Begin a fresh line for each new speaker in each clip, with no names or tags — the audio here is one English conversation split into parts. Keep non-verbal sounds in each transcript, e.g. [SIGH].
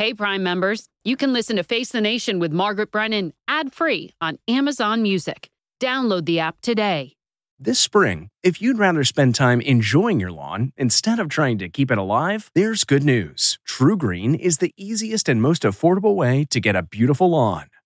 Hey, Prime members, you can listen to Face the Nation with Margaret Brennan ad free on Amazon Music. Download the app today.
This spring, if you'd rather spend time enjoying your lawn instead of trying to keep it alive, there's good news. TruGreen is the easiest and most affordable way to get a beautiful lawn.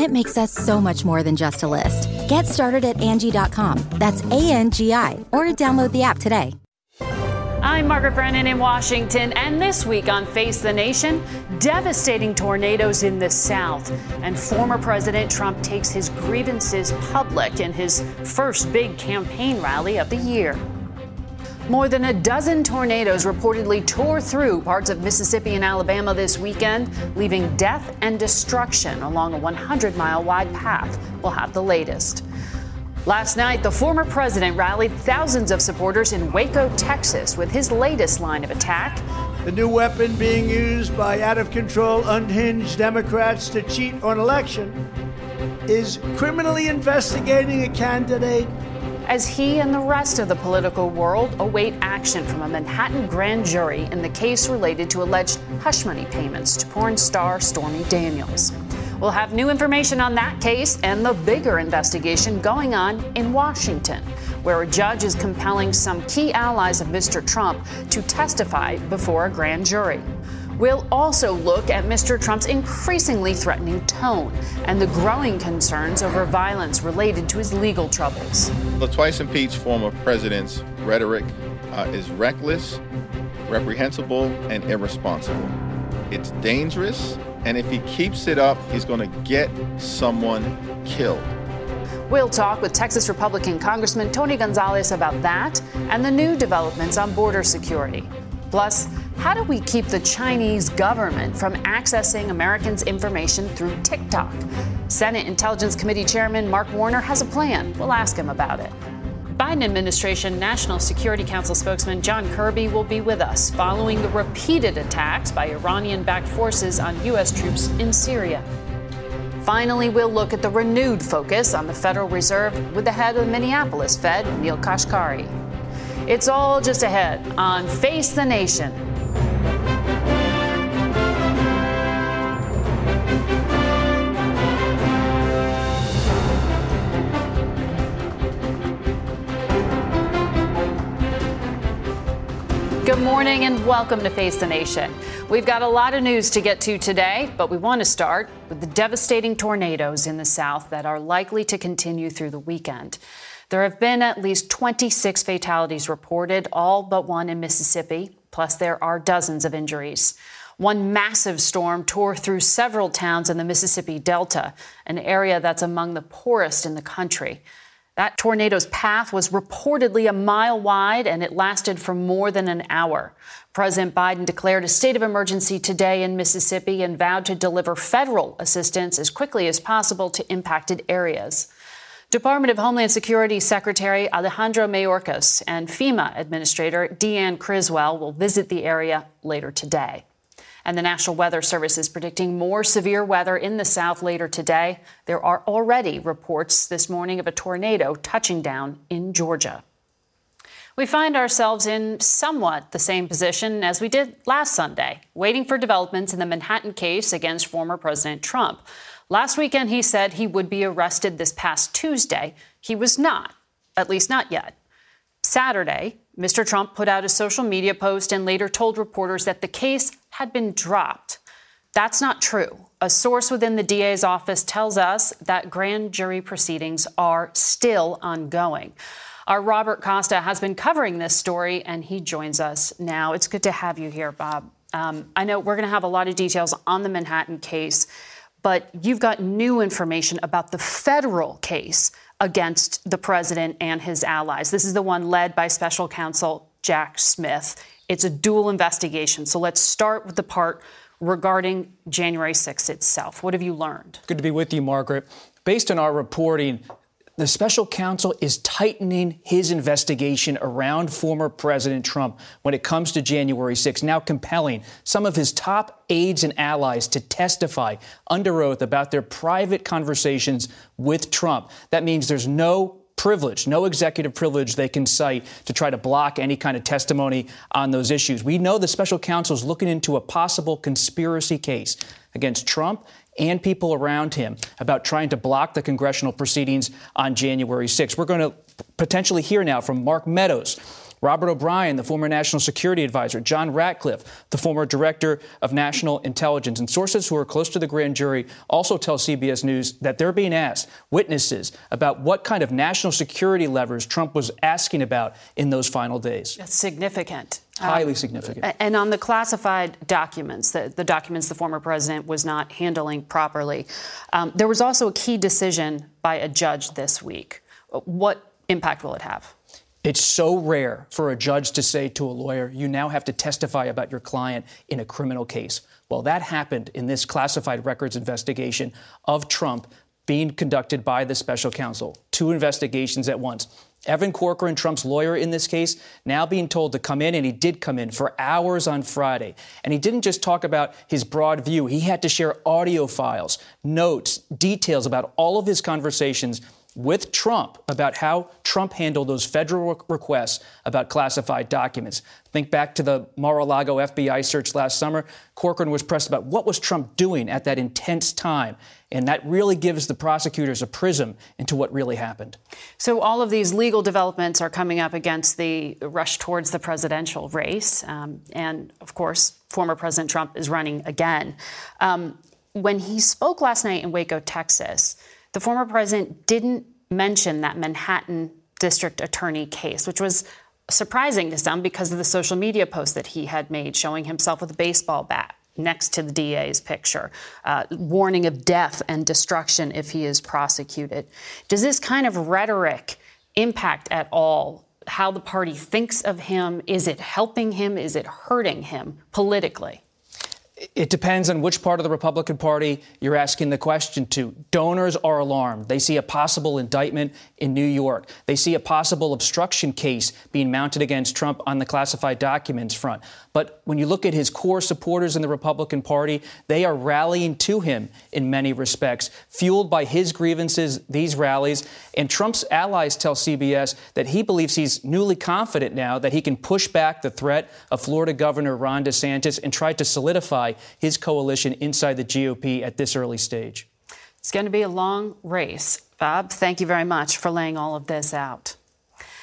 it makes us so much more than just a list. Get started at Angi.com. That's A N G I, or download the app today.
I'm Margaret Brennan in Washington, and this week on Face the Nation, devastating tornadoes in the South. And former President Trump takes his grievances public in his first big campaign rally of the year. More than a dozen tornadoes reportedly tore through parts of Mississippi and Alabama this weekend, leaving death and destruction along a 100 mile wide path. We'll have the latest. Last night, the former president rallied thousands of supporters in Waco, Texas, with his latest line of attack.
The new weapon being used by out of control, unhinged Democrats to cheat on election is criminally investigating a candidate.
As he and the rest of the political world await action from a Manhattan grand jury in the case related to alleged hush money payments to porn star Stormy Daniels. We'll have new information on that case and the bigger investigation going on in Washington, where a judge is compelling some key allies of Mr. Trump to testify before a grand jury. We'll also look at Mr. Trump's increasingly threatening tone and the growing concerns over violence related to his legal troubles.
The twice impeached former president's rhetoric uh, is reckless, reprehensible, and irresponsible. It's dangerous and if he keeps it up, he's going to get someone killed.
We'll talk with Texas Republican Congressman Tony Gonzalez about that and the new developments on border security. Plus, how do we keep the Chinese government from accessing Americans' information through TikTok? Senate Intelligence Committee Chairman Mark Warner has a plan. We'll ask him about it. Biden administration National Security Council spokesman John Kirby will be with us following the repeated attacks by Iranian backed forces on U.S. troops in Syria. Finally, we'll look at the renewed focus on the Federal Reserve with the head of the Minneapolis Fed, Neel Kashkari. It's all just ahead on Face the Nation. Good morning and welcome to Face the Nation. We've got a lot of news to get to today, but we want to start with the devastating tornadoes in the South that are likely to continue through the weekend. There have been at least 26 fatalities reported, all but one in Mississippi, plus there are dozens of injuries. One massive storm tore through several towns in the Mississippi Delta, an area that's among the poorest in the country. That tornado's path was reportedly a mile wide and it lasted for more than an hour. President Biden declared a state of emergency today in Mississippi and vowed to deliver federal assistance as quickly as possible to impacted areas. Department of Homeland Security Secretary Alejandro Mayorkas and FEMA Administrator Deanne Criswell will visit the area later today. And the National Weather Service is predicting more severe weather in the south later today. There are already reports this morning of a tornado touching down in Georgia. We find ourselves in somewhat the same position as we did last Sunday, waiting for developments in the Manhattan case against former President Trump. Last weekend, he said he would be arrested this past Tuesday. He was not, at least not yet. Saturday, Mr. Trump put out a social media post and later told reporters that the case had been dropped. That's not true. A source within the DA's office tells us that grand jury proceedings are still ongoing. Our Robert Costa has been covering this story, and he joins us now. It's good to have you here, Bob. Um, I know we're going to have a lot of details on the Manhattan case, but you've got new information about the federal case against the president and his allies. This is the one led by special counsel Jack Smith. It's a dual investigation. So let's start with the part regarding January 6th itself. What have you learned?
Good to be with you, Margaret. Based on our reporting, the special counsel is tightening his investigation around former President Trump when it comes to January 6, now compelling some of his top aides and allies to testify under oath about their private conversations with Trump. That means there's no privilege, no executive privilege they can cite to try to block any kind of testimony on those issues. We know the special counsel is looking into a possible conspiracy case against Trump and people around him about trying to block the congressional proceedings on January 6th. We're going to potentially hear now from Mark Meadows Robert O'Brien, the former national security advisor, John Ratcliffe, the former director of national intelligence. And sources who are close to the grand jury also tell CBS News that they're being asked, witnesses, about what kind of national security levers Trump was asking about in those final days.
That's significant.
Highly um, significant.
And on the classified documents, the, the, documents the former president was not handling properly, um, there was also a key decision by a judge this week. What impact will it have?
It's so rare for a judge to say to a lawyer, you now have to testify about your client in a criminal case. Well, that happened in this classified records investigation of Trump being conducted by the special counsel. Two investigations at once. Evan Corcoran, Trump's lawyer in this case, now being told to come in, and he did come in for hours on Friday. And he didn't just talk about his broad view, he had to share audio files, notes, details about all of his conversations with Trump about how Trump handled those federal requests about classified documents. Think back to the Mar-a-Lago FBI search last summer. Corcoran was pressed about what was Trump doing at that intense time, and that really gives the prosecutors a prism into what really happened.
So all of these legal developments are coming up against the rush towards the presidential race, um, and of course, former President Trump is running again. Um, when he spoke last night in Waco, Texas. The former president didn't mention that Manhattan district attorney case, which was surprising to some because of the social media post that he had made showing himself with a baseball bat next to the DA's picture, uh, warning of death and destruction if he is prosecuted. Does this kind of rhetoric impact at all how the party thinks of him? Is it helping him? Is it hurting him politically?
It depends on which part of the Republican Party you're asking the question to. Donors are alarmed. They see a possible indictment in New York. They see a possible obstruction case being mounted against Trump on the classified documents front. But when you look at his core supporters in the Republican Party, they are rallying to him in many respects, fueled by his grievances, these rallies. And Trump's allies tell CBS that he believes he's newly confident now that he can push back the threat of Florida Governor Ron DeSantis and try to solidify his coalition inside the GOP at this early stage.
It's going to be a long race. Bob, thank you very much for laying all of this out.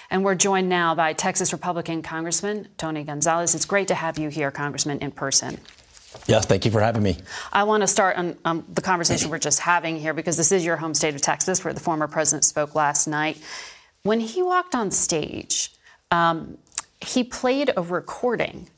And we're joined now by Texas Republican Congressman Tony Gonzalez. It's great to have you here, Congressman, in person.
Yes, thank you for having me.
I want to start on, on, the conversation we're just having here because this is your home state of Texas, where the former president spoke last night. When he walked on stage, um, he played a recording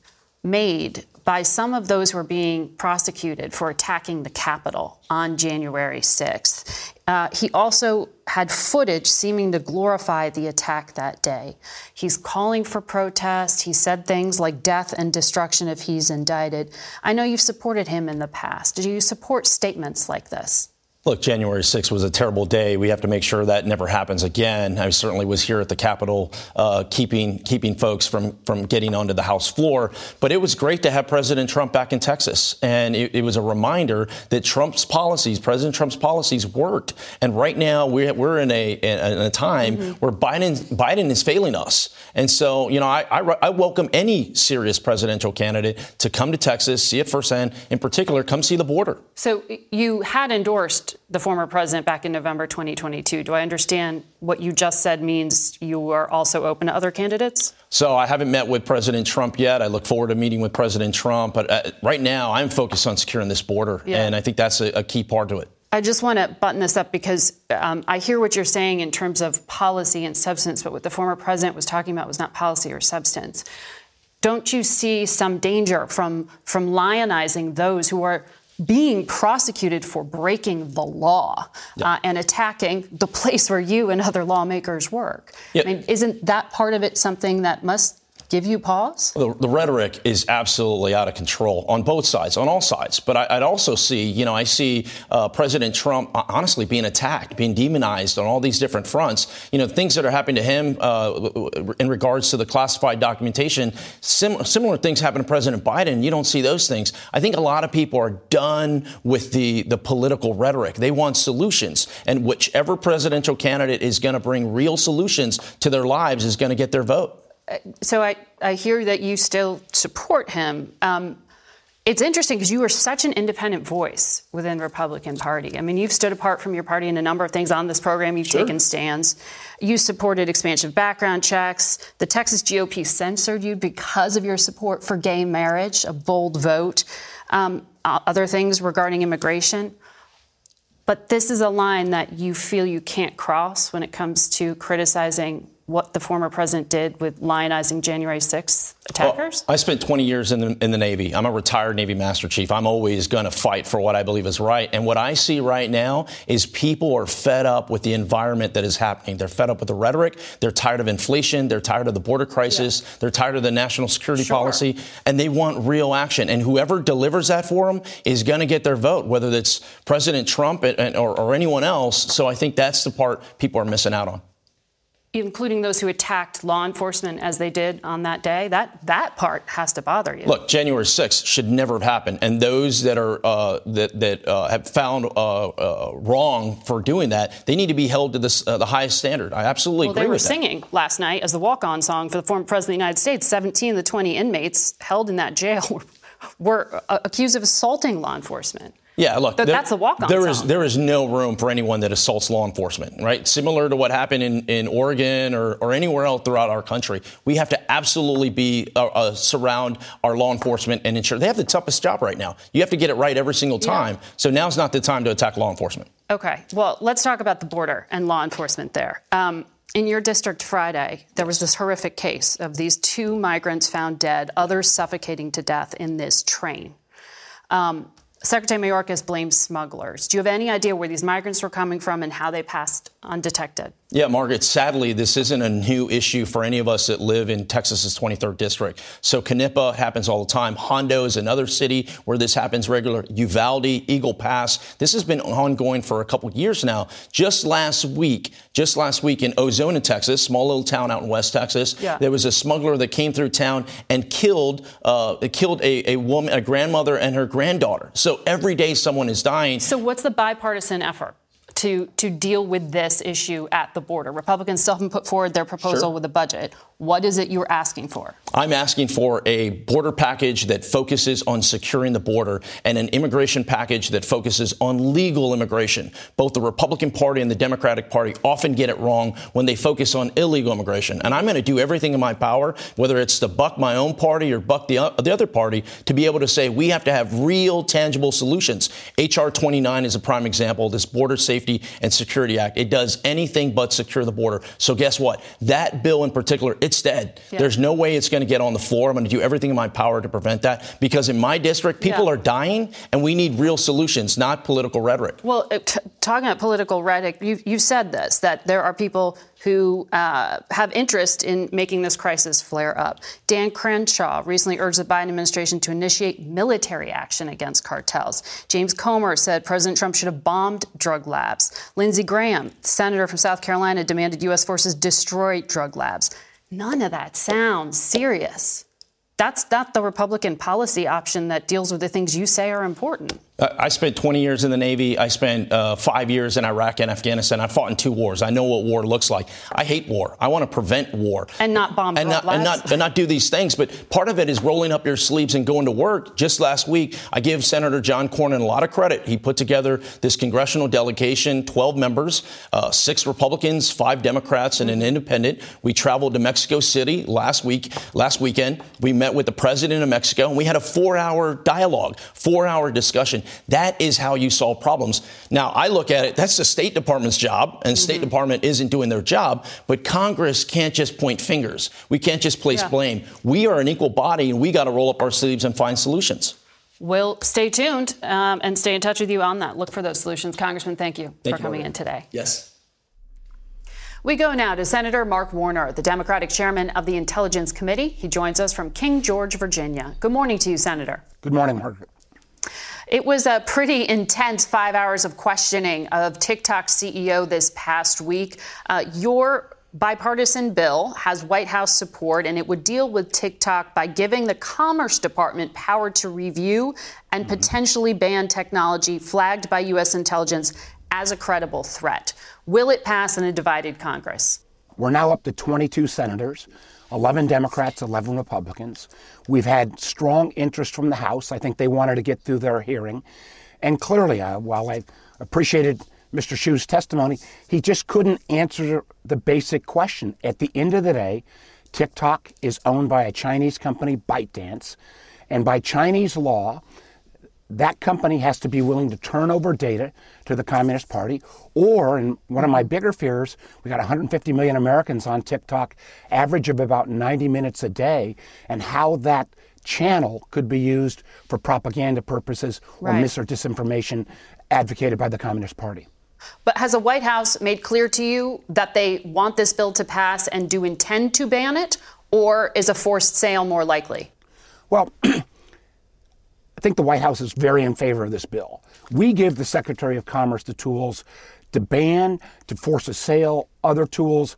made by some of those who are being prosecuted for attacking the Capitol on January 6th. Uh, he also had footage seeming to glorify the attack that day. He's calling for protest. He said things like death and destruction if he's indicted. I know you've supported him in the past. Do you support statements like this?
Look, January 6th was a terrible day. We have to make sure that never happens again. I certainly was here at the Capitol, uh, keeping keeping folks from from getting onto the House floor. But it was great to have President Trump back in Texas, and it, it was a reminder that Trump's policies, President Trump's policies, worked. And right now we're we're in a in a time mm-hmm. where Biden Biden is failing us. And so, you know, I, I I welcome any serious presidential candidate to come to Texas, see it firsthand. In particular, come see the border.
So you had endorsed the former president back in November 2022. Do I understand what you just said means you are also open to other candidates?
So I haven't met with President Trump yet. I look forward to meeting with President Trump. But uh, right now, I'm focused on securing this border, yeah. and I think that's a, a key part to it.
I just want to button this up because um, I hear what you're saying in terms of policy and substance, but what the former president was talking about was not policy or substance. Don't you see some danger from, from lionizing those who are being prosecuted for breaking the law yeah. uh, and attacking the place where you and other lawmakers work? Yeah. I mean, isn't that part of it something that must give you pause?
The, the, rhetoric is absolutely out of control on both sides, on all sides. But I, would also see, you know, I see uh, President Trump uh, honestly being attacked, being demonized on all these different fronts. You know, things that are happening to him uh, in regards to the classified documentation, sim- similar things happen to President Biden. You don't see those things. I think a lot of people are done with the, the political rhetoric. They want solutions. And whichever presidential candidate is going to bring real solutions to their lives is going to get their vote
so I, I hear that you still support him. Um, it's interesting because you are such an independent voice within the Republican Party. I mean, you've stood apart from your party in a number of things on this program. You've sure. taken stands. You supported expansion of background checks. The Texas GOP censored you because of your support for gay marriage, a bold vote. Um, other things regarding immigration. But this is a line that you feel you can't cross when it comes to criticizing what the former president did with lionizing January 6th attackers?
Well, I spent 20 years in the, in the Navy. I'm a retired Navy Master Chief. I'm always going to fight for what I believe is right. And what I see right now is people are fed up with the environment that is happening. They're fed up with the rhetoric. They're tired of inflation. They're tired of the border crisis. Yeah. They're tired of the national security sure. policy. And they want real action. And whoever delivers that for them is going to get their vote, whether it's President Trump or, or anyone else. So I think that's the part people are missing out on
including those who attacked law enforcement as they did on that day, that that part has to bother you.
Look, January 6th should never have happened, and those that are uh, that that uh, have found uh, uh wrong for doing that, they need to be held to this, uh, the highest standard. I absolutely
well,
agree.
They were singing
that.
last night as the walk-on song for the former president of the United States. 17 of the 20 inmates held in that jail [LAUGHS] were, were uh, accused of assaulting law enforcement.
Yeah, look,
there, that's a walk-on.
There is there is no room for anyone that assaults law enforcement, right? Similar to what happened in, in Oregon or, or anywhere else throughout our country, we have to absolutely be uh, uh, surround our law enforcement and ensure they have the toughest job right now. You have to get it right every single time. Yeah. So now's not the time to attack law enforcement.
Okay, well, let's talk about the border and law enforcement there. Um, in your district Friday, there was this horrific case of these two migrants found dead, others suffocating to death in this train. Um, Secretary Mayorkas blames smugglers. Do you have any idea where these migrants were coming from and how they passed undetected?
Yeah, Margaret, sadly, this isn't a new issue for any of us that live in Texas's 23rd district. So Knippa happens all the time. Hondo is another city where this happens regular. Uvalde, Eagle Pass. This has been ongoing for a couple years now. Just last week, just last week in Ozona, Texas, small little town out in West Texas, yeah. there was a smuggler that came through town and killed, uh, killed a, a woman, a grandmother and her granddaughter. So every day someone is dying.
So what's the bipartisan effort? To, to deal with this issue at the border. Republicans still haven't put forward their proposal sure. with a budget. What is it you're asking for?
I'm asking for a border package that focuses on securing the border and an immigration package that focuses on legal immigration. Both the Republican Party and the Democratic Party often get it wrong when they focus on illegal immigration. And I'm going to do everything in my power, whether it's to buck my own party or buck the, uh, the other party, to be able to say we have to have real, tangible solutions. H.R. 29 is a prime example. This Border Safety and Security Act. It does anything but secure the border. So guess what? That bill in particular, it's dead. Yeah. There's no way it's going to get on the floor. I'm going to do everything in my power to prevent that because in my district, people yeah. are dying and we need real solutions, not political rhetoric.
Well, uh, t- talking about political rhetoric, you, you said this, that there are people who uh, have interest in making this crisis flare up. Dan Crenshaw recently urged the Biden administration to initiate military action against cartels. James Comer said President Trump should have bombed drug labs. Lindsey Graham, senator from South Carolina, demanded U.S. forces destroy drug labs. None of that sounds serious. That's not the Republican policy option that deals with the things you say are important.
I spent 20 years in the Navy. I spent uh, five years in Iraq and Afghanistan. I fought in two wars. I know what war looks like. I hate war. I want to prevent war
and not bomb
and not, and not, and not do these things. But part of it is rolling up your sleeves and going to work. Just last week, I give Senator John Cornyn a lot of credit. He put together this congressional delegation, 12 members, uh, six Republicans, five Democrats, and an independent. We traveled to Mexico City last week. Last weekend, we met with the president of Mexico, and we had a four-hour dialogue, four-hour discussion. That is how you solve problems. Now, I look at it, that's the State Department's job, and mm-hmm. State Department isn't doing their job, but Congress can't just point fingers. We can't just place yeah. blame. We are an equal body, and we got to roll up our sleeves and find solutions.
We'll stay tuned um, and stay in touch with you on that. Look for those solutions. Congressman, thank you
thank
for
you,
coming in today.
Yes.
We go now to Senator Mark Warner, the Democratic chairman of the Intelligence Committee. He joins us from King George, Virginia. Good morning to you, Senator.
Good morning, Margaret.
It was a pretty intense five hours of questioning of TikTok CEO this past week. Uh, your bipartisan bill has White House support, and it would deal with TikTok by giving the Commerce Department power to review and mm-hmm. potentially ban technology flagged by U.S. intelligence as a credible threat. Will it pass in a divided Congress?
We're now up to 22 senators, 11 Democrats, 11 Republicans. We've had strong interest from the House. I think they wanted to get through their hearing. And clearly, uh, while I appreciated Mr. Chew's testimony, he just couldn't answer the basic question. At the end of the day, TikTok is owned by a Chinese company, ByteDance. And by Chinese law, that company has to be willing to turn over data to the Communist Party. Or, and one of my bigger fears, we got 150 million Americans on TikTok, average of about 90 minutes a day, and how that channel could be used for propaganda purposes right. or mis or disinformation advocated by the Communist Party.
But has the White House made clear to you that they want this bill to pass and do intend to ban it, or is a forced sale more likely?
Well, [CLEARS THROAT] I think the White House is very in favor of this bill. We give the Secretary of Commerce the tools to ban, to force a sale, other tools.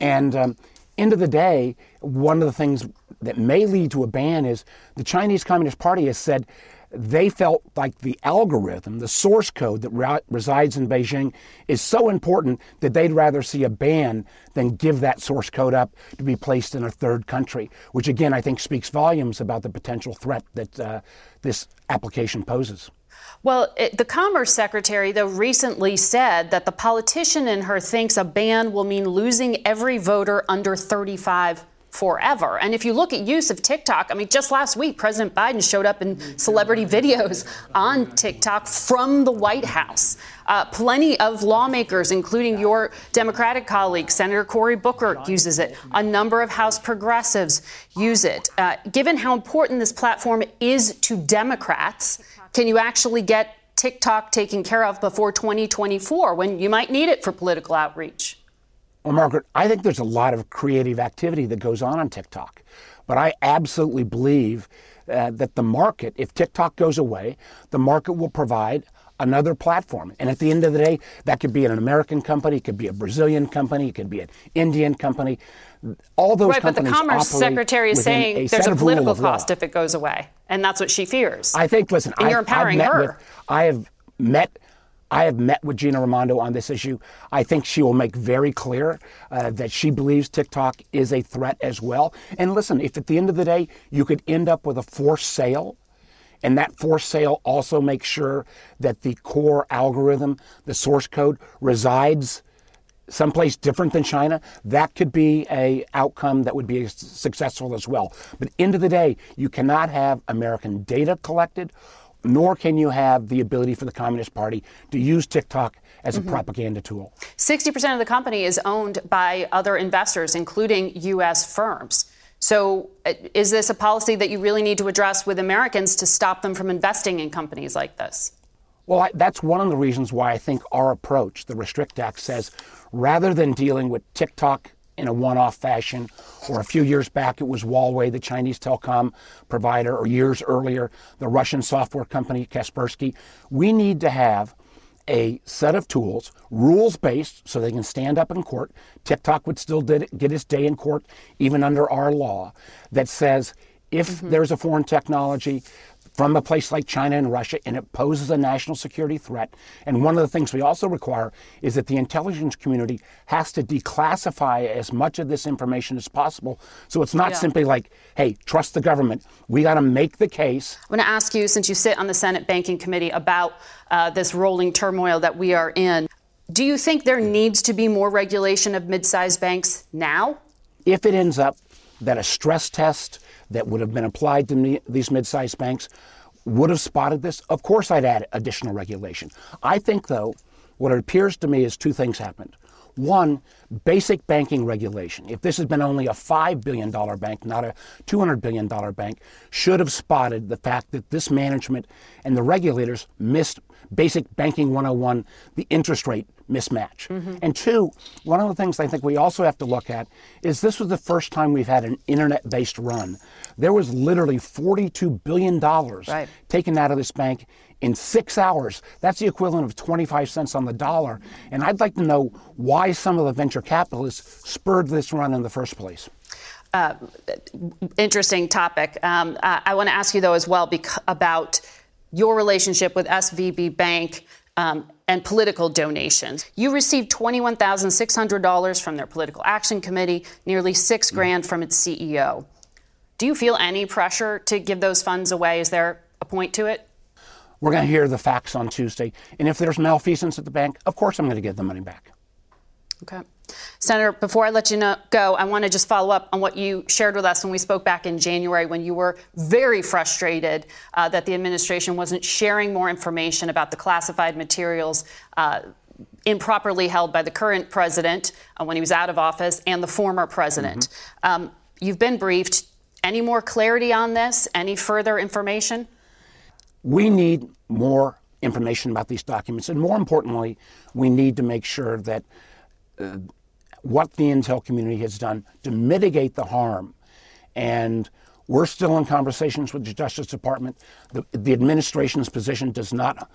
And um, end of the day, one of the things that may lead to a ban is the Chinese Communist Party has said they felt like the algorithm, the source code that re- resides in Beijing, is so important that they'd rather see a ban than give that source code up to be placed in a third country, which again I think speaks volumes about the potential threat that uh, this application poses.
Well, it, the Commerce Secretary, though, recently said that the politician in her thinks a ban will mean losing every voter under 35 forever. And if you look at use of TikTok, I mean, just last week, President Biden showed up in celebrity [LAUGHS] videos on TikTok from the White House. Uh, plenty of lawmakers, including your Democratic colleague, Senator Cory Booker, uses it. A number of House progressives use it. Uh, given how important this platform is to Democrats, can you actually get TikTok taken care of before 2024 when you might need it for political outreach?
Well, Margaret, I think there's a lot of creative activity that goes on on TikTok. But I absolutely believe uh, that the market, if TikTok goes away, the market will provide another platform. And at the end of the day, that could be an American company, it could be a Brazilian company, it could be an Indian company. All those
right. But the Commerce Secretary is saying a there's a political cost if it goes away. And that's what she fears.
I think, listen,
and I, you're empowering
I've
her.
With, I have met I have met with Gina Raimondo on this issue. I think she will make very clear uh, that she believes TikTok is a threat as well. And listen, if at the end of the day you could end up with a forced sale, and that forced sale also makes sure that the core algorithm, the source code, resides someplace different than China, that could be a outcome that would be successful as well. But end of the day, you cannot have American data collected nor can you have the ability for the Communist Party to use TikTok as a mm-hmm. propaganda tool.
60% of the company is owned by other investors, including U.S. firms. So, uh, is this a policy that you really need to address with Americans to stop them from investing in companies like this?
Well, I, that's one of the reasons why I think our approach, the Restrict Act, says rather than dealing with TikTok in a one off fashion. Or a few years back, it was Huawei, the Chinese telecom provider, or years earlier, the Russian software company Kaspersky. We need to have a set of tools, rules based, so they can stand up in court. TikTok would still get its day in court, even under our law, that says if mm-hmm. there's a foreign technology, from a place like China and Russia, and it poses a national security threat. And one of the things we also require is that the intelligence community has to declassify as much of this information as possible. So it's not yeah. simply like, hey, trust the government. We got to make the case.
I want to ask you, since you sit on the Senate Banking Committee, about uh, this rolling turmoil that we are in. Do you think there needs to be more regulation of mid sized banks now?
If it ends up that a stress test that would have been applied to me, these mid-sized banks would have spotted this, of course I'd add additional regulation. I think, though, what it appears to me is two things happened. One, basic banking regulation. If this has been only a $5 billion bank, not a $200 billion bank, should have spotted the fact that this management and the regulators missed basic banking 101, the interest rate mismatch. Mm-hmm. And two, one of the things I think we also have to look at is this was the first time we've had an internet based run. There was literally $42 billion right. taken out of this bank in six hours. That's the equivalent of 25 cents on the dollar. And I'd like to know why some of the venture capitalists spurred this run in the first place. Uh,
interesting topic. Um, I, I want to ask you, though, as well bec- about your relationship with SVB Bank. Um, and political donations. You received $21,600 from their political action committee, nearly six grand from its CEO. Do you feel any pressure to give those funds away? Is there a point to it?
We're going to hear the facts on Tuesday. And if there's malfeasance at the bank, of course I'm going to give the money back.
Okay. Senator, before I let you know, go, I want to just follow up on what you shared with us when we spoke back in January when you were very frustrated uh, that the administration wasn't sharing more information about the classified materials uh, improperly held by the current president uh, when he was out of office and the former president. Mm-hmm. Um, you've been briefed. Any more clarity on this? Any further information?
We need more information about these documents. And more importantly, we need to make sure that uh, what the intel community has done to mitigate the harm. And we're still in conversations with the Justice Department. The, the administration's position does not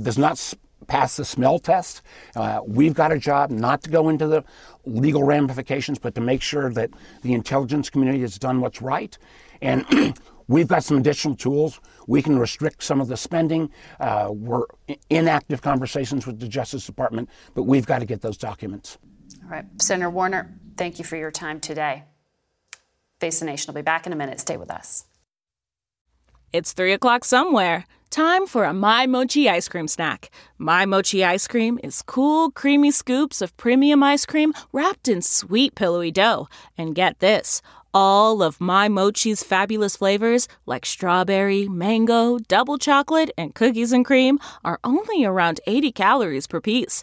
does not pass the smell test. Uh, we've got a job not to go into the legal ramifications, but to make sure that the intelligence community has done what's right. And [CLEARS THROAT] we've got some additional tools. We can restrict some of the spending. Uh, we're in active conversations with the Justice Department, but we've got to get those documents.
All right. Senator Warner, thank you for your time today. Face the Nation will be back in a minute. Stay with us.
It's 3 o'clock somewhere. Time for a My Mochi ice cream snack. My Mochi ice cream is cool, creamy scoops of premium ice cream wrapped in sweet, pillowy dough. And get this all of My Mochi's fabulous flavors, like strawberry, mango, double chocolate, and cookies and cream, are only around 80 calories per piece.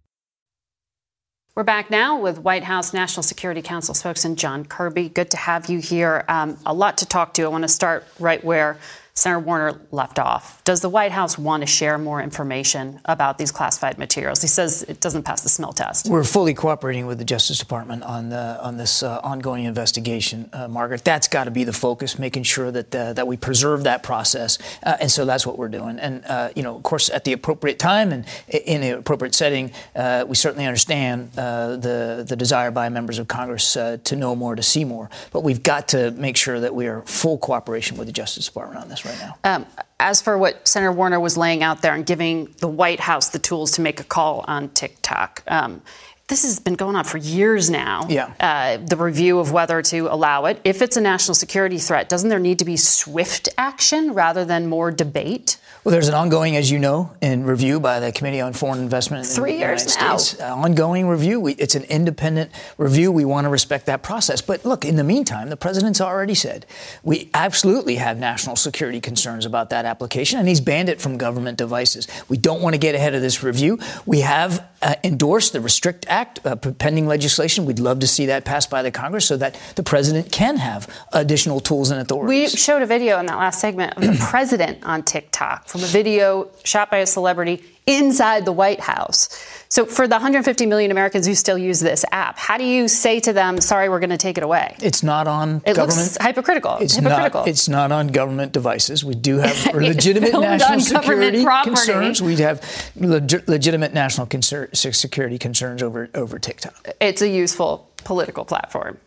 We're back now with White House National Security Council spokesman John Kirby. Good to have you here. Um, a lot to talk to. I want to start right where Senator Warner left off. Does the White House want to share more information about these classified materials? He says it doesn't pass the smell test.
We're fully cooperating with the Justice Department on the on this uh, ongoing investigation, uh, Margaret. That's got to be the focus, making sure that uh, that we preserve that process, uh, and so that's what we're doing. And uh, you know, of course, at the appropriate time and in the appropriate setting, we certainly understand the the desire by members of Congress to know more, to see more. But we've got to make sure that we are full cooperation with the Justice Department on this right now. Um,
as for what Senator Warner was laying out there and giving the White House the tools to make a call on TikTok, um, this has been going on for years now.
Yeah.
Uh, the review of whether to allow it. If it's a national security threat, doesn't there need to be swift action rather than more debate?
Well, there's an ongoing, as you know, in review by the Committee on Foreign Investment in
Three
the
years now.
States. Uh, ongoing review. We, it's an independent review. We want to respect that process. But look, in the meantime, the president's already said we absolutely have national security concerns about that application, and he's banned it from government devices. We don't want to get ahead of this review. We have uh, endorsed the Restrict Act, uh, pending legislation. We'd love to see that passed by the Congress so that the president can have additional tools and authorities.
We showed a video in that last segment of the president on TikTok from a video shot by a celebrity inside the White House. So, for the 150 million Americans who still use this app, how do you say to them, "Sorry, we're going to take it away"?
It's not on
it
government.
Looks hypocritical.
It's
hypocritical.
not. It's not on government devices. We do have [LAUGHS] legitimate national security concerns. We have leg- legitimate national concern, security concerns over over TikTok.
It's a useful political platform.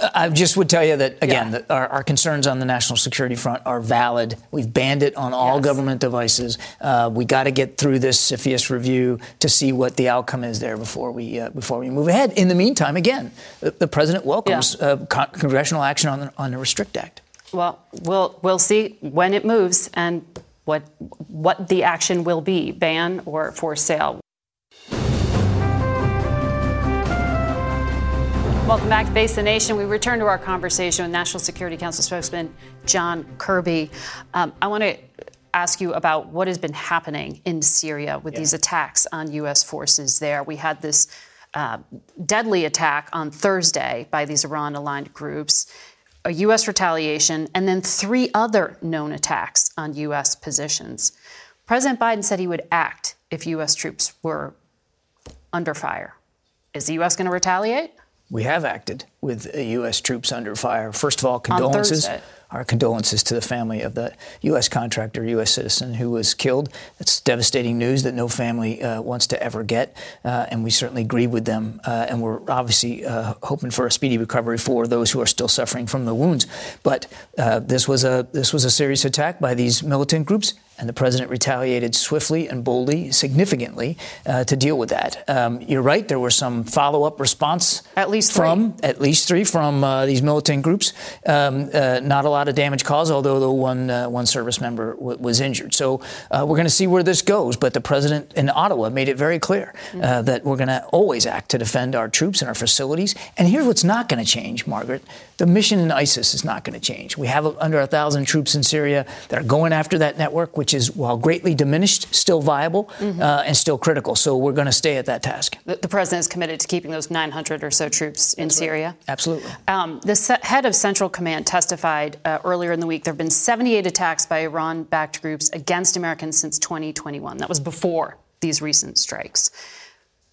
I just would tell you that again, yeah. our, our, concerns on the national security front are valid. We've banned it on all yes. government devices. Uh, we got to get through this CFIUS review to see what the outcome is there before we uh, before we move ahead. In the meantime, again, the, the president welcomes yeah. uh, con- congressional action on the, on the Restrict Act.
Well, we'll we'll see when it moves and what what the action will be, ban or for sale. Welcome back to Face the Nation. We return to our conversation with National Security Council spokesman John Kirby. Um, I want to ask you about what has been happening in Syria with yeah. these attacks on U.S. forces there. We had this uh, deadly attack on Thursday by these Iran aligned groups, a U.S. retaliation, and then three other known attacks on U.S. positions. President Biden said he would act if U.S. troops were under fire. Is the U.S. going to retaliate?
We have acted with U.S. troops under fire. First of all, condolences. Our condolences to the family of the U.S. contractor, U.S. citizen who was killed. That's devastating news that no family uh, wants to ever get, uh, and we certainly grieve with them. Uh, and we're obviously uh, hoping for a speedy recovery for those who are still suffering from the wounds. But uh, this was a this was a serious attack by these militant groups and the president retaliated swiftly and boldly, significantly, uh, to deal with that. Um, you're right. There were some follow-up response.
At least
from three. at least three from uh, these militant groups. Um, uh, not a lot of damage caused, although the one uh, one service member w- was injured. So uh, we're going to see where this goes. But the president in Ottawa made it very clear mm-hmm. Uh, that we're going to always act to defend our troops and our facilities. And here's what's not going to change, Margaret: the mission in ISIS is not going to change. We have under a thousand troops in Syria that are going after that network, which which is, while greatly diminished, still viable mm-hmm. uh, and still critical. So we're going to stay at that task.
The, the, president is committed to keeping those 900 or so troops in
That's
Syria.
Right. Absolutely.
Um, the se- head of Central Command testified uh, earlier in the week there have been 78 attacks by Iran backed groups against Americans since 2021. That was before these recent strikes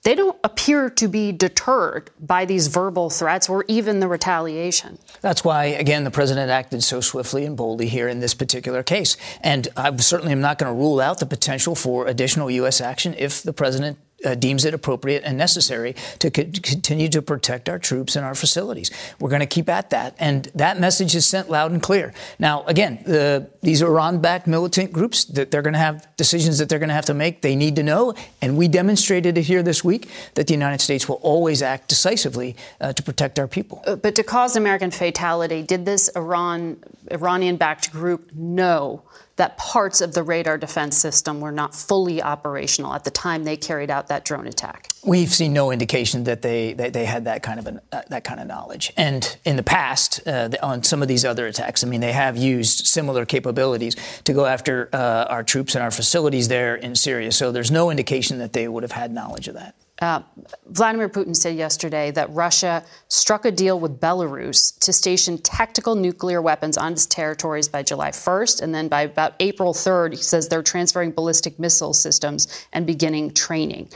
they don't appear to be deterred by these verbal threats or even the retaliation.
That's why, again, the president acted so swiftly and boldly here in this particular case. And I certainly am not going to rule out the potential for additional U.S. action if the president uh, deems it appropriate and necessary to co- continue to protect our troops and our facilities. We're going to keep at that. And that message is sent loud and clear. Now, again, the, these Iran backed militant groups, that they're going to have decisions that they're going to have to make. They need to know. And we demonstrated it here this week that the United States will always act decisively uh, to protect our people.
Uh, but to cause American fatality, did this Iran Iranian backed group know that parts of the radar defense system were not fully operational at the time they carried out that drone attack.
We've seen no indication that they that they had that kind of an, uh, that kind of knowledge. And in the past, uh, on some of these other attacks, I mean, they have used similar capabilities to go after uh, our troops and our facilities there in Syria. So there's no indication that they would have had knowledge of that.
Uh, Vladimir Putin said yesterday that Russia struck a deal with Belarus to station tactical nuclear weapons on its territories by July 1st. And then by about April 3rd, he says they're transferring ballistic missile systems and beginning training.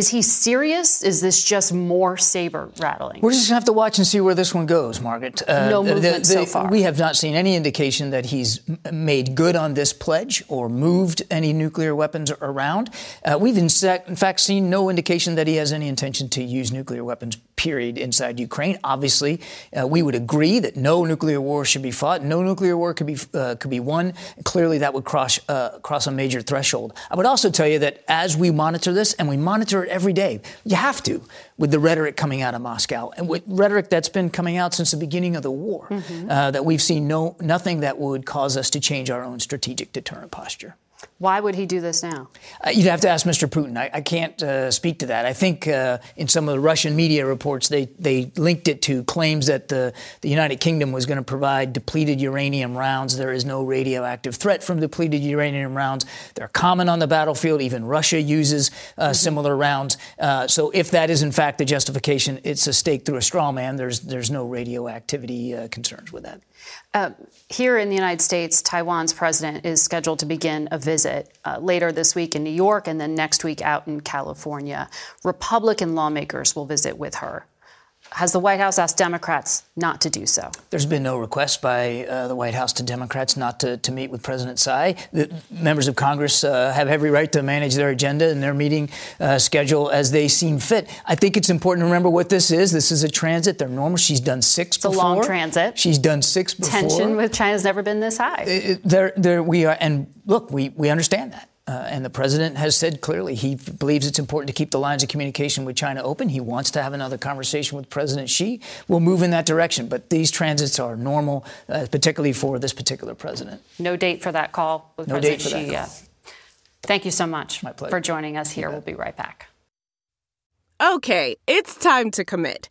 Is he serious? Is this just more saber rattling?
We're just going to have to watch and see where this one goes, Margaret.
Uh, no movement the, the, so far.
We have not seen any indication that he's made good on this pledge or moved any nuclear weapons around. Uh, we've in, sec- in fact seen no indication that he has any intention to use nuclear weapons period inside Ukraine. Obviously, uh, we would agree that no nuclear war should be fought. No nuclear war could be uh, could be won. Clearly, that would cross uh, cross a major threshold. I would also tell you that as we monitor this, and we monitor it every day, you have to with the rhetoric coming out of Moscow and with rhetoric that's been coming out since the beginning of the war, mm-hmm. Uh, that we've seen no nothing that would cause us to change our own strategic deterrent posture.
Why would he do this now?
Uh, you'd have to ask Mr. Putin. I, I can't uh, speak to that. I think uh, in some of the Russian media reports, they, they linked it to claims that the, the United Kingdom was going to provide depleted uranium rounds. There is no radioactive threat from depleted uranium rounds. They're common on the battlefield. Even Russia uses uh, mm-hmm. similar rounds. Uh, so if that is in fact the justification, it's a stake through a straw man. There's, there's no radioactivity uh, concerns with that.
Uh, here in the United States, Taiwan's president is scheduled to begin a visit uh, later this week in New York and then next week out in California. Republican lawmakers will visit with her has the White House asked Democrats not to do so?
There's been no request by uh, the White House to Democrats not to, to meet with President Tsai. The members of Congress uh, have every right to manage their agenda and their meeting uh, schedule as they seem fit. I think it's important to remember what this is. This is a transit. They're normal. She's done six
it's
before.
a long transit.
She's done six before.
Tension with China's never been this high.
It, there, there we are, and look, we, we understand that. Uh, and the president has said clearly he believes it's important to keep the lines of communication with China open. He wants to have another conversation with President Xi. We'll move in that direction. But these transits are normal, uh, particularly for this particular president.
No date for that call with
no
President
date for
Xi
that
yet. Thank you so much
for
joining us here. We'll be right back.
Okay, it's time to commit.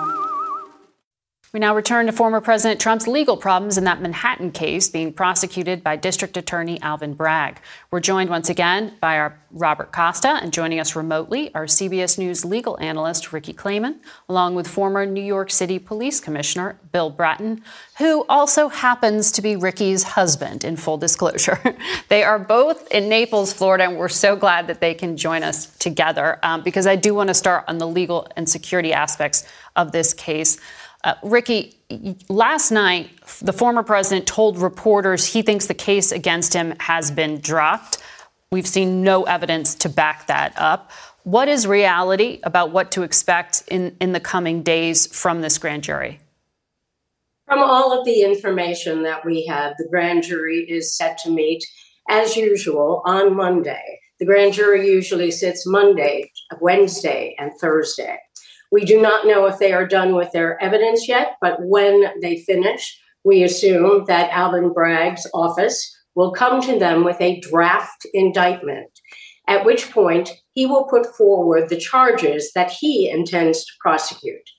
We now return to former President Trump's legal problems in that Manhattan case being prosecuted by District Attorney Alvin Bragg. We're joined once again by our Robert Costa and joining us remotely, our CBS News legal analyst Rikki Kleiman, along with former New York City Police Commissioner Bill Bratton, who also happens to be Rikki's husband, in full disclosure. [LAUGHS] they are both in Naples, Florida, and we're so glad that they can join us together um, because I do want to start on the legal and security aspects of this case. Uh, Rikki, last night, the former president told reporters he thinks the case against him has been dropped. We've seen no evidence to back that up. What is reality about what to expect in, in the coming days from this grand jury?
From all of the information that we have, the grand jury is set to meet as usual on Monday. The grand jury usually sits Monday, Wednesday, and Thursday. We do not know if they are done with their evidence yet, but when they finish, we assume that Alvin Bragg's office will come to them with a draft indictment, at which point he will put forward the charges that he intends to prosecute.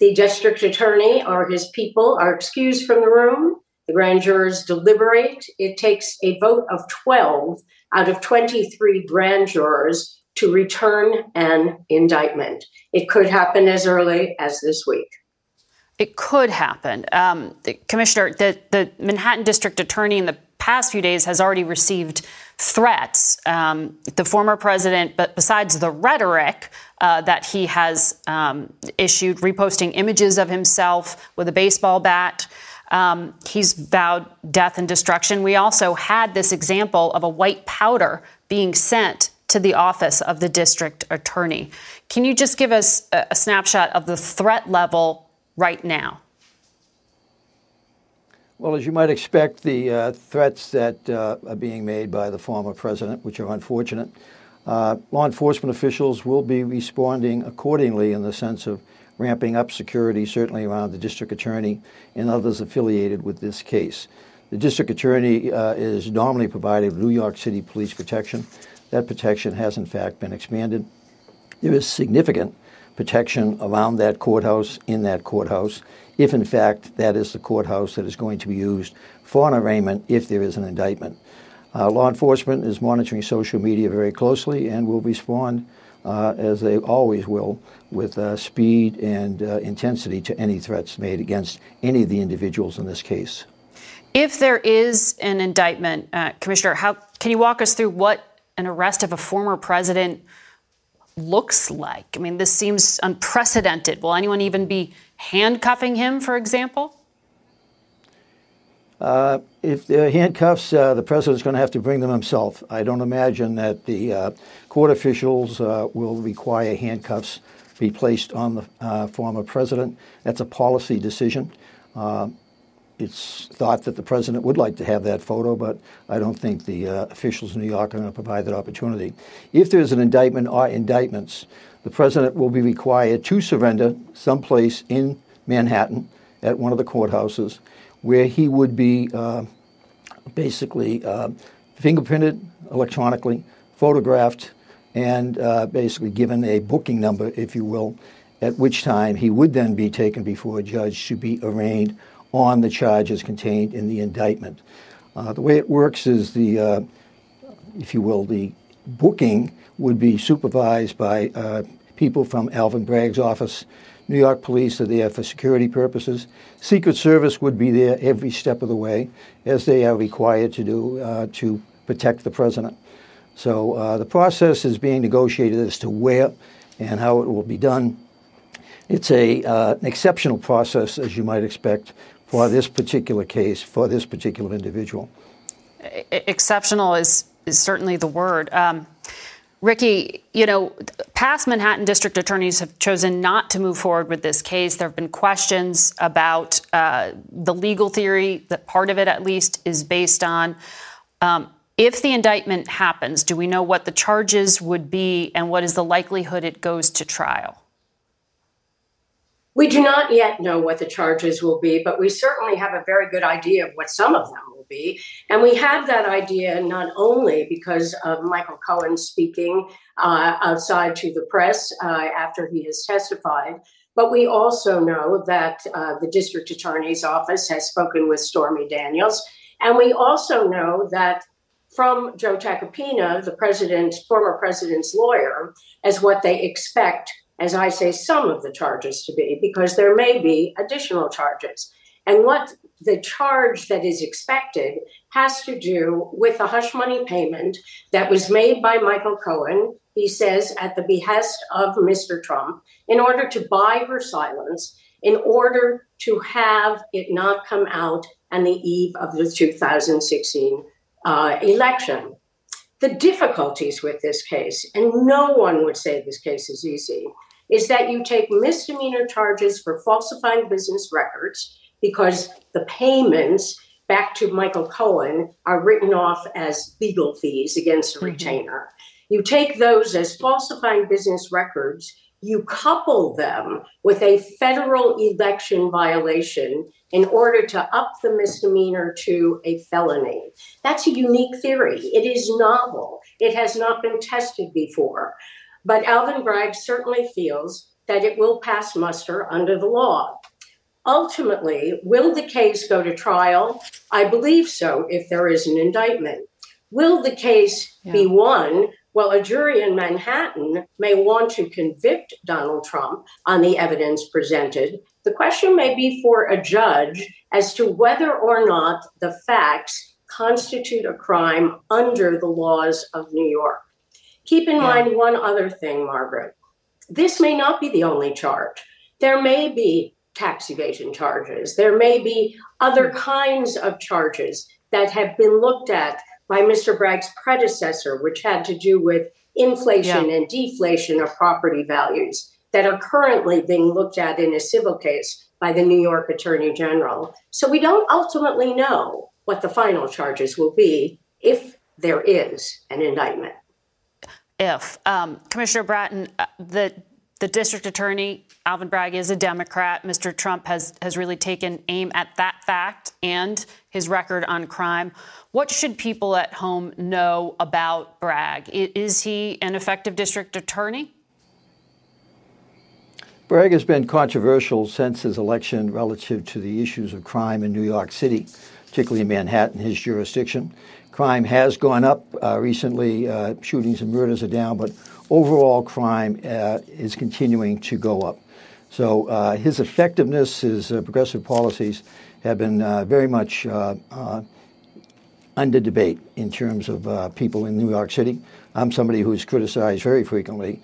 The district attorney or his people are excused from the room. The grand jurors deliberate. It takes a vote of 12 out of 23 grand jurors to return an indictment. It could happen as early as this week.
It could happen. Um, Commissioner, the, the Manhattan District Attorney in the past few days has already received threats. Um, the former president, but besides the rhetoric uh, that he has um, issued, reposting images of himself with a baseball bat. Um, he's vowed death and destruction. We also had this example of a white powder being sent to the office of the district attorney. Can you just give us a, a snapshot of the threat level right now?
Well, as you might expect, the uh, threats that uh, are being made by the former president, which are unfortunate, uh, law enforcement officials will be responding accordingly in the sense of ramping up security, certainly around the district attorney and others affiliated with this case. The district attorney uh, is normally provided New York City police protection. That protection has, in fact, been expanded. There is significant protection around that courthouse, in that courthouse, if in fact that is the courthouse that is going to be used for an arraignment if there is an indictment. Uh, law enforcement is monitoring social media very closely and will respond uh, as they always will, with uh, speed and uh, intensity to any threats made against any of the individuals in this case.
If there is an indictment, uh, Commissioner, how can you walk us through what an arrest of a former president looks like? I mean, this seems unprecedented. Will anyone even be handcuffing him, for example?
Uh, if the handcuffs, uh, the president's going to have to bring them himself. I don't imagine that the uh, court officials uh, will require handcuffs be placed on the uh, former president. That's a policy decision. Uh, it's thought that the president would like to have that photo, but I don't think the officials in New York are going to provide that opportunity. If there's an indictment or indictments, the president will be required to surrender someplace in Manhattan at one of the courthouses where he would be uh, basically uh, fingerprinted electronically, photographed, and uh, basically given a booking number, if you will, at which time he would then be taken before a judge to be arraigned on the charges contained in the indictment. Uh, the way it works is the, uh, if you will, the booking would be supervised by uh, people from Alvin Bragg's office New York police are there for security purposes. Secret Service would be there every step of the way, as they are required to do uh, to protect the president. So uh, the process is being negotiated as to where and how it will be done. It's a, uh, an exceptional process, as you might expect, for this particular case, for this particular individual.
Exceptional is, is certainly the word. Um, Rikki, you know, past Manhattan district attorneys have chosen not to move forward with this case. There have been questions about uh, the legal theory that part of it, at least, is based on. Um, if the indictment happens, do we know what the charges would be and what is the likelihood it goes to trial?
We do not yet know what the charges will be, but we certainly have a very good idea of what some of them will be. And we have that idea not only because of Michael Cohen speaking uh, outside to the press uh, after he has testified, but we also know that uh, the district attorney's office has spoken with Stormy Daniels. And we also know that from Joe Tacopina, the president's former president's lawyer, as what they expect, as I say, some of the charges to be, because there may be additional charges. And what the charge that is expected has to do with a hush money payment that was made by Michael Cohen, he says, at the behest of Mr. Trump, in order to buy her silence, in order to have it not come out on the eve of the 2016 uh, election. The difficulties with this case, and no one would say this case is easy, is that you take misdemeanor charges for falsifying business records because the payments back to Michael Cohen are written off as legal fees against a mm-hmm. retainer. You take those as falsifying business records, you couple them with a federal election violation in order to up the misdemeanor to a felony. That's a unique theory. It is novel. It has not been tested before. But Alvin Bragg certainly feels that it will pass muster under the law. Ultimately, will the case go to trial? I believe so if there is an indictment. Will the case yeah. be won? Well, a jury in Manhattan may want to convict Donald Trump on the evidence presented. The question may be for a judge as to whether or not the facts constitute a crime under the laws of New York. Keep in yeah. mind one other thing, Margaret. This may not be the only charge. There may be tax evasion charges. There may be other hmm. kinds of charges that have been looked at by Mr. Bragg's predecessor, which had to do with inflation yeah. and deflation of property values that are currently being looked at in a civil case by the New York Attorney General. So we don't ultimately know what the final charges will be if there is an indictment.
If um, Commissioner Bratton, uh, the the district attorney Alvin Bragg is a Democrat. Mr. Trump has has really taken aim at that fact and his record on crime. What should people at home know about Bragg? Is he an effective district attorney?
Bragg has been controversial since his election relative to the issues of crime in New York City, particularly in Manhattan, his jurisdiction. Crime has gone up uh, recently, uh, shootings and murders are down, but overall crime uh, is continuing to go up. So uh, his effectiveness, his uh, progressive policies have been uh, very much uh, uh, under debate in terms of people in New York City. I'm somebody who's criticized very frequently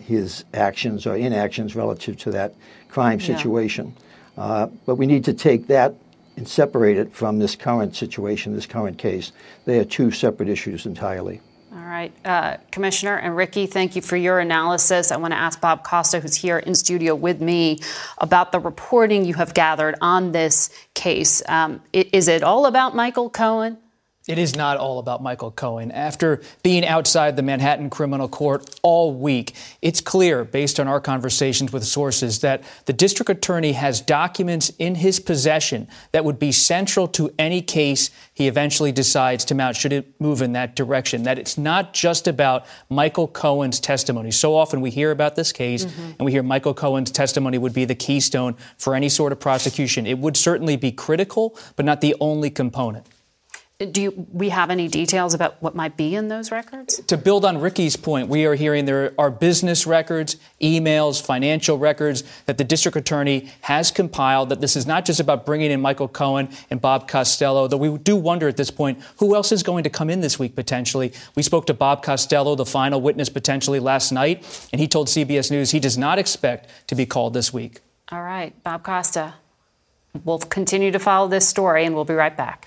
his actions or inactions relative to that crime situation. Yeah. but we need to take that and separate it from this current situation, this current case. They are two separate issues entirely.
All right, uh, Commissioner and Rikki, thank you for your analysis. I want to ask Bob Costa, who's here in studio with me, about the reporting you have gathered on this case. Um, is it all about Michael Cohen?
It is not all about Michael Cohen. After being outside the Manhattan criminal court all week, it's clear, based on our conversations with sources, that the district attorney has documents in his possession that would be central to any case he eventually decides to mount, should it move in that direction. That it's not just about Michael Cohen's testimony. So often we hear about this case mm-hmm. and we hear Michael Cohen's testimony would be the keystone for any sort of prosecution. It would certainly be critical, but not the only component.
Do you, we have any details about what might be in those records?
To build on Rikki's point, we are hearing there are business records, emails, financial records that the district attorney has compiled. That this is not just about bringing in Michael Cohen and Bob Costello. Though we do wonder at this point who else is going to come in this week potentially. We spoke to Bob Costello, the final witness potentially last night, and he told CBS News he does not expect to be called this week.
All right, Bob Costa. We'll continue to follow this story, and we'll be right back.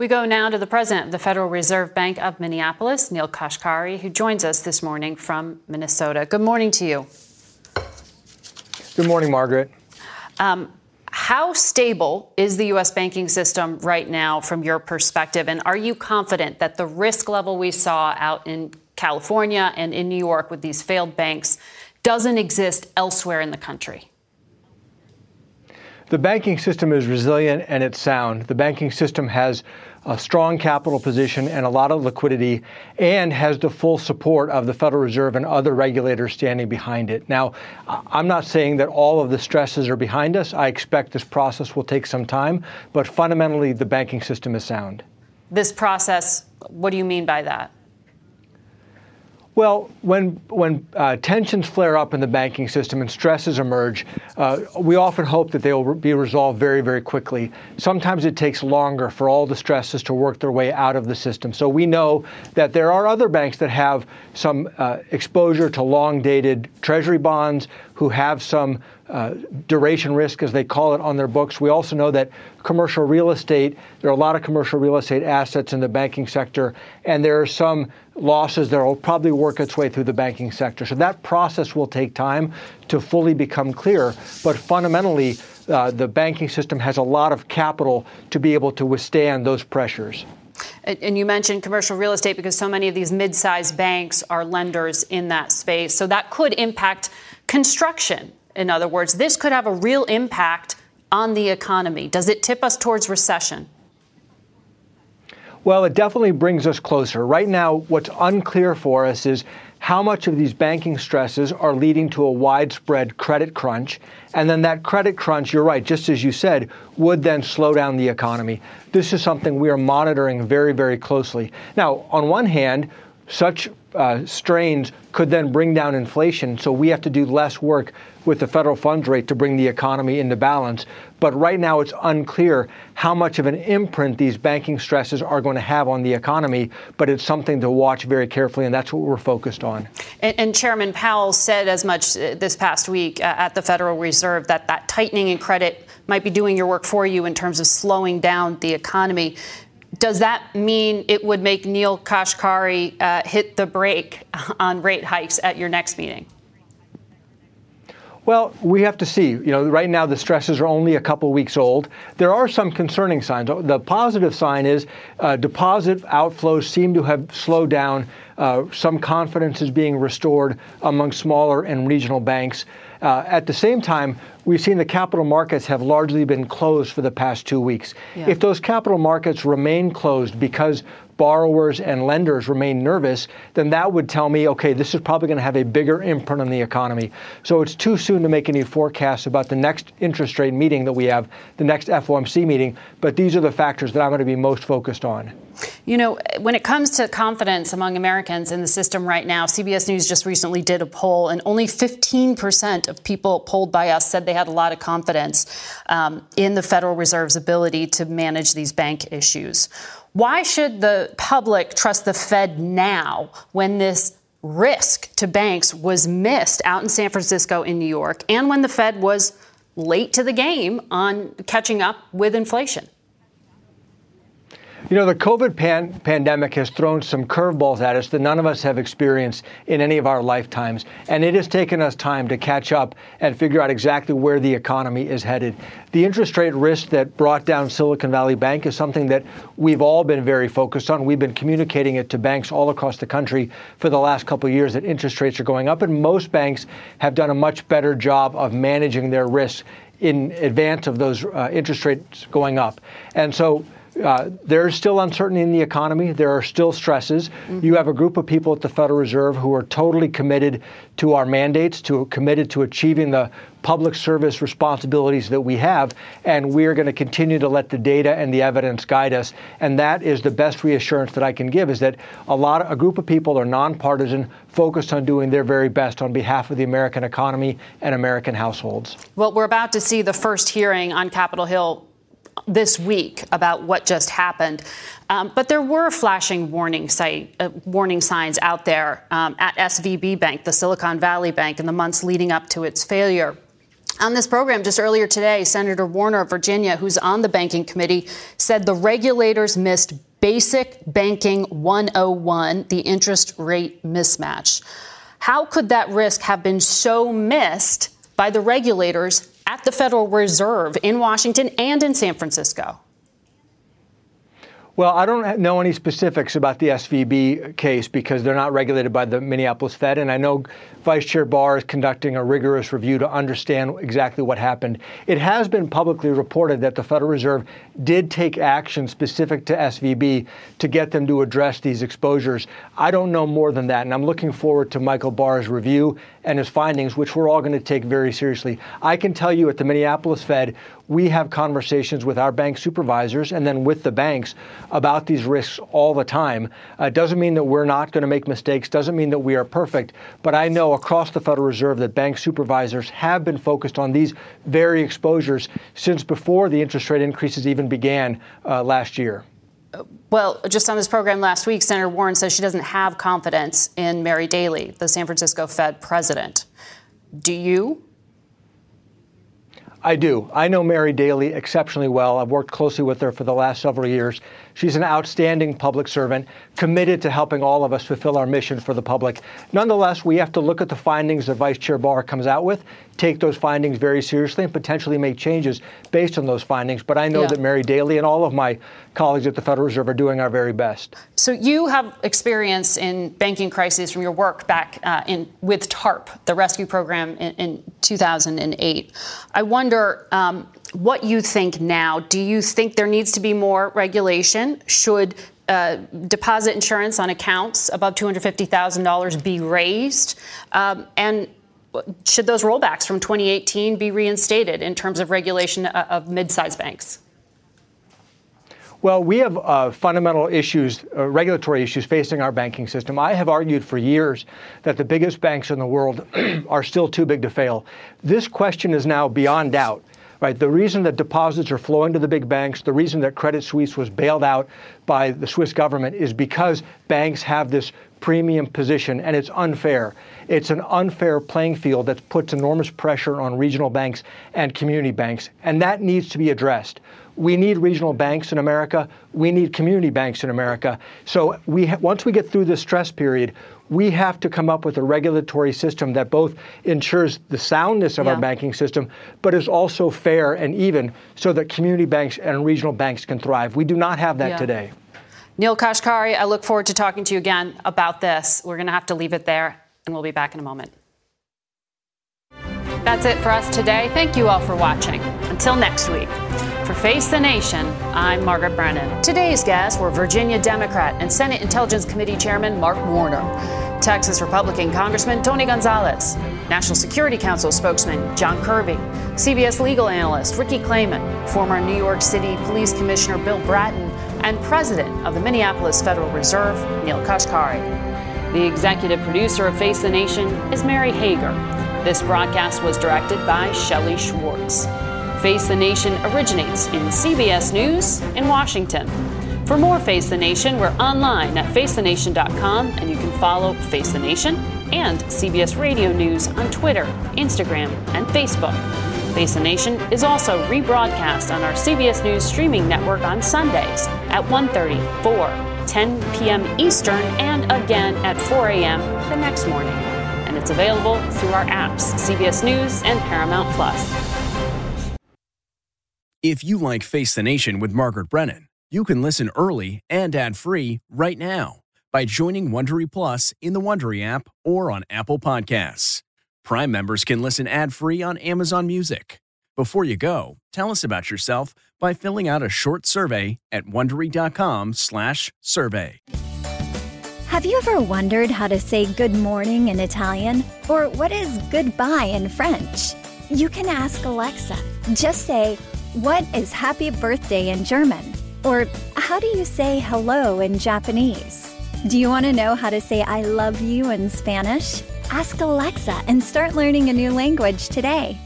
We go now to the president of the Federal Reserve Bank of Minneapolis, Neel Kashkari, who joins us this morning from Minnesota. Good morning to you.
Good morning, Margaret. Um,
how stable is the U.S. banking system right now from your perspective? And are you confident that the risk level we saw out in California and in New York with these failed banks doesn't exist elsewhere in the country?
The banking system is resilient and it's sound. The banking system has a strong capital position and a lot of liquidity and has the full support of the Federal Reserve and other regulators standing behind it. Now, I'm not saying that all of the stresses are behind us. I expect this process will take some time, but fundamentally, the banking system is sound.
This process, what do you mean by that?
Well, when when uh, tensions flare up in the banking system and stresses emerge, uh, we often hope that they will be resolved very, very quickly. Sometimes it takes longer for all the stresses to work their way out of the system. So we know that there are other banks that have some uh, exposure to long-dated Treasury bonds who have some uh, duration risk, as they call it, on their books. We also know that commercial real estate, there are a lot of commercial real estate assets in the banking sector, and there are some losses that will probably work its way through the banking sector. So that process will take time to fully become clear. But fundamentally, uh, the banking system has a lot of capital to be able to withstand those pressures.
And you mentioned commercial real estate because so many of these mid sized banks are lenders in that space. So that could impact construction. In other words, this could have a real impact on the economy. Does it tip us towards recession?
Well, it definitely brings us closer. Right now, what's unclear for us is how much of these banking stresses are leading to a widespread credit crunch. And then that credit crunch, you're right, just as you said, would then slow down the economy. This is something we are monitoring very, very closely. Now, on one hand, such uh, strains could then bring down inflation. So we have to do less work with the federal funds rate to bring the economy into balance. But right now, it's unclear how much of an imprint these banking stresses are going to have on the economy. But it's something to watch very carefully, and that's what we're focused on.
And, and Chairman Powell said as much uh, this past week uh, at the Federal Reserve that that tightening in credit might be doing your work for you in terms of slowing down the economy. Does that mean it would make Neel Kashkari uh, hit the brake on rate hikes at your next meeting?
Well, we have to see. You know, right now the stresses are only a couple weeks old. There are some concerning signs. The positive sign is uh, deposit outflows seem to have slowed down. Uh, some confidence is being restored among smaller and regional banks. Uh, at the same time, we've seen the capital markets have largely been closed for the past two weeks. Yeah. If those capital markets remain closed because borrowers and lenders remain nervous, then that would tell me, okay, this is probably going to have a bigger imprint on the economy. So it's too soon to make any forecasts about the next interest rate meeting that we have, the next FOMC meeting, but these are the factors that I'm going to be most focused on.
You know, when it comes to confidence among Americans in the system right now, CBS News just recently did a poll, and only 15% of people polled by us said they had a lot of confidence um, in the Federal Reserve's ability to manage these bank issues. Why should the public trust the Fed now when this risk to banks was missed out in San Francisco, in New York, and when the Fed was late to the game on catching up with inflation?
You know, the COVID pan- pandemic has thrown some curveballs at us that none of us have experienced in any of our lifetimes. And it has taken us time to catch up and figure out exactly where the economy is headed. The interest rate risk that brought down Silicon Valley Bank is something that we've all been very focused on. We've been communicating it to banks all across the country for the last couple of years that interest rates are going up. And most banks have done a much better job of managing their risks in advance of those uh, interest rates going up. And so uh, there's still uncertainty in the economy. There are still stresses. Mm-hmm. You have a group of people at the Federal Reserve who are totally committed to our mandates, to committed to achieving the public service responsibilities that we have, and we are going to continue to let the data and the evidence guide us. And that is the best reassurance that I can give: is that a lot of a group of people are nonpartisan, focused on doing their very best on behalf of the American economy and American households.
Well, we're about to see the first hearing on Capitol Hill this week about what just happened. Um, but there were flashing warning, site, uh, warning signs out there um, at SVB Bank, the Silicon Valley Bank, in the months leading up to its failure. On this program, just earlier today, Senator Warner of Virginia, who's on the banking committee, said the regulators missed basic banking 101, the interest rate mismatch. How could that risk have been so missed by the regulators at the Federal Reserve in Washington and in San Francisco?
Well, I don't know any specifics about the SVB case because they're not regulated by the Minneapolis Fed. And I know Vice Chair Barr is conducting a rigorous review to understand exactly what happened. It has been publicly reported that the Federal Reserve did take action specific to SVB to get them to address these exposures. I don't know more than that. And I'm looking forward to Michael Barr's review and his findings, which we're all going to take very seriously. I can tell you at the Minneapolis Fed, we have conversations with our bank supervisors and then with the banks about these risks all the time. Uh, doesn't mean that we're not going to make mistakes, doesn't mean that we are perfect, but I know across the Federal Reserve that bank supervisors have been focused on these very exposures since before the interest rate increases even began uh, last year
well, just on this program last week, Senator Warren says she doesn't have confidence in Mary Daly, the San Francisco Fed president. Do you?
I do. I know Mary Daly exceptionally well. I've worked closely with her for the last several years. She's an outstanding public servant, committed to helping all of us fulfill our mission for the public. Nonetheless, we have to look at the findings that Vice Chair Barr comes out with, take those findings very seriously, and potentially make changes based on those findings. But I know
Yeah.
that Mary Daly and all of my colleagues at the Federal Reserve are doing our very best.
So you have experience in banking crises from your work back uh, in with TARP, the rescue program in, in 2008. I wonder um, what you think now. Do you think there needs to be more regulation? Should uh, deposit insurance on accounts above $250,000 be raised? Um, and should those rollbacks from 2018 be reinstated in terms of regulation uh, of mid-sized banks?
Well, we have uh, fundamental issues, uh, regulatory issues facing our banking system. I have argued for years that the biggest banks in the world [CLEARS THROAT] are still too big to fail. This question is now beyond doubt. Right, the reason that deposits are flowing to the big banks, the reason that Credit Suisse was bailed out by the Swiss government is because banks have this premium position and it's unfair. It's an unfair playing field that puts enormous pressure on regional banks and community banks, and that needs to be addressed. We need regional banks in America. We need community banks in America. So we ha- once we get through this stress period, we have to come up with a regulatory system that both ensures the soundness of
Yeah.
our banking system, but is also fair and even so that community banks and regional banks can thrive. We do not have that
Yeah.
today.
Neel Kashkari, I look forward to talking to you again about this. We're going to have to leave it there, and we'll be back in a moment. That's it for us today. Thank you all for watching. Until next week. For Face the Nation, I'm Margaret Brennan. Today's guests were Virginia Democrat and Senate Intelligence Committee Chairman Mark Warner, Texas Republican Congressman Tony Gonzalez, National Security Council spokesman John Kirby, CBS legal analyst Rikki Kleiman, former New York City Police Commissioner Bill Bratton, and President of the Minneapolis Federal Reserve, Neel Kashkari. The executive producer of Face the Nation is Mary Hager. This broadcast was directed by Shelley Schwartz. Face the Nation originates in CBS News in Washington. For more Face the Nation, we're online at facethenation.com and you can follow Face the Nation and CBS Radio News on Twitter, Instagram, and Facebook. Face the Nation is also rebroadcast on our CBS News streaming network on Sundays at 1:30, 4, 10 p.m. Eastern, and again at 4 a.m. the next morning. And it's available through our apps, CBS News and Paramount Plus.
If you like Face the Nation with Margaret Brennan, you can listen early and ad-free right now by joining Wondery Plus in the Wondery app or on Apple Podcasts. Prime members can listen ad-free on Amazon Music. Before you go, tell us about yourself by filling out a short survey at wondery.com/survey.
Have you ever wondered how to say good morning in Italian? Or what is goodbye in French? You can ask Alexa. Just say, What is happy birthday in German? Or how do you say hello in Japanese? Do you want to know how to say I love you in Spanish? Ask Alexa and start learning a new language today.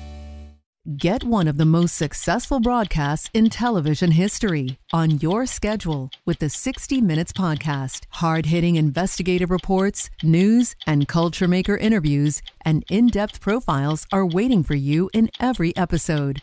Get one of the most successful broadcasts in television history on your schedule with the 60 Minutes Podcast. Hard hitting investigative reports, news, and culture maker interviews, and in depth profiles are waiting for you in every episode.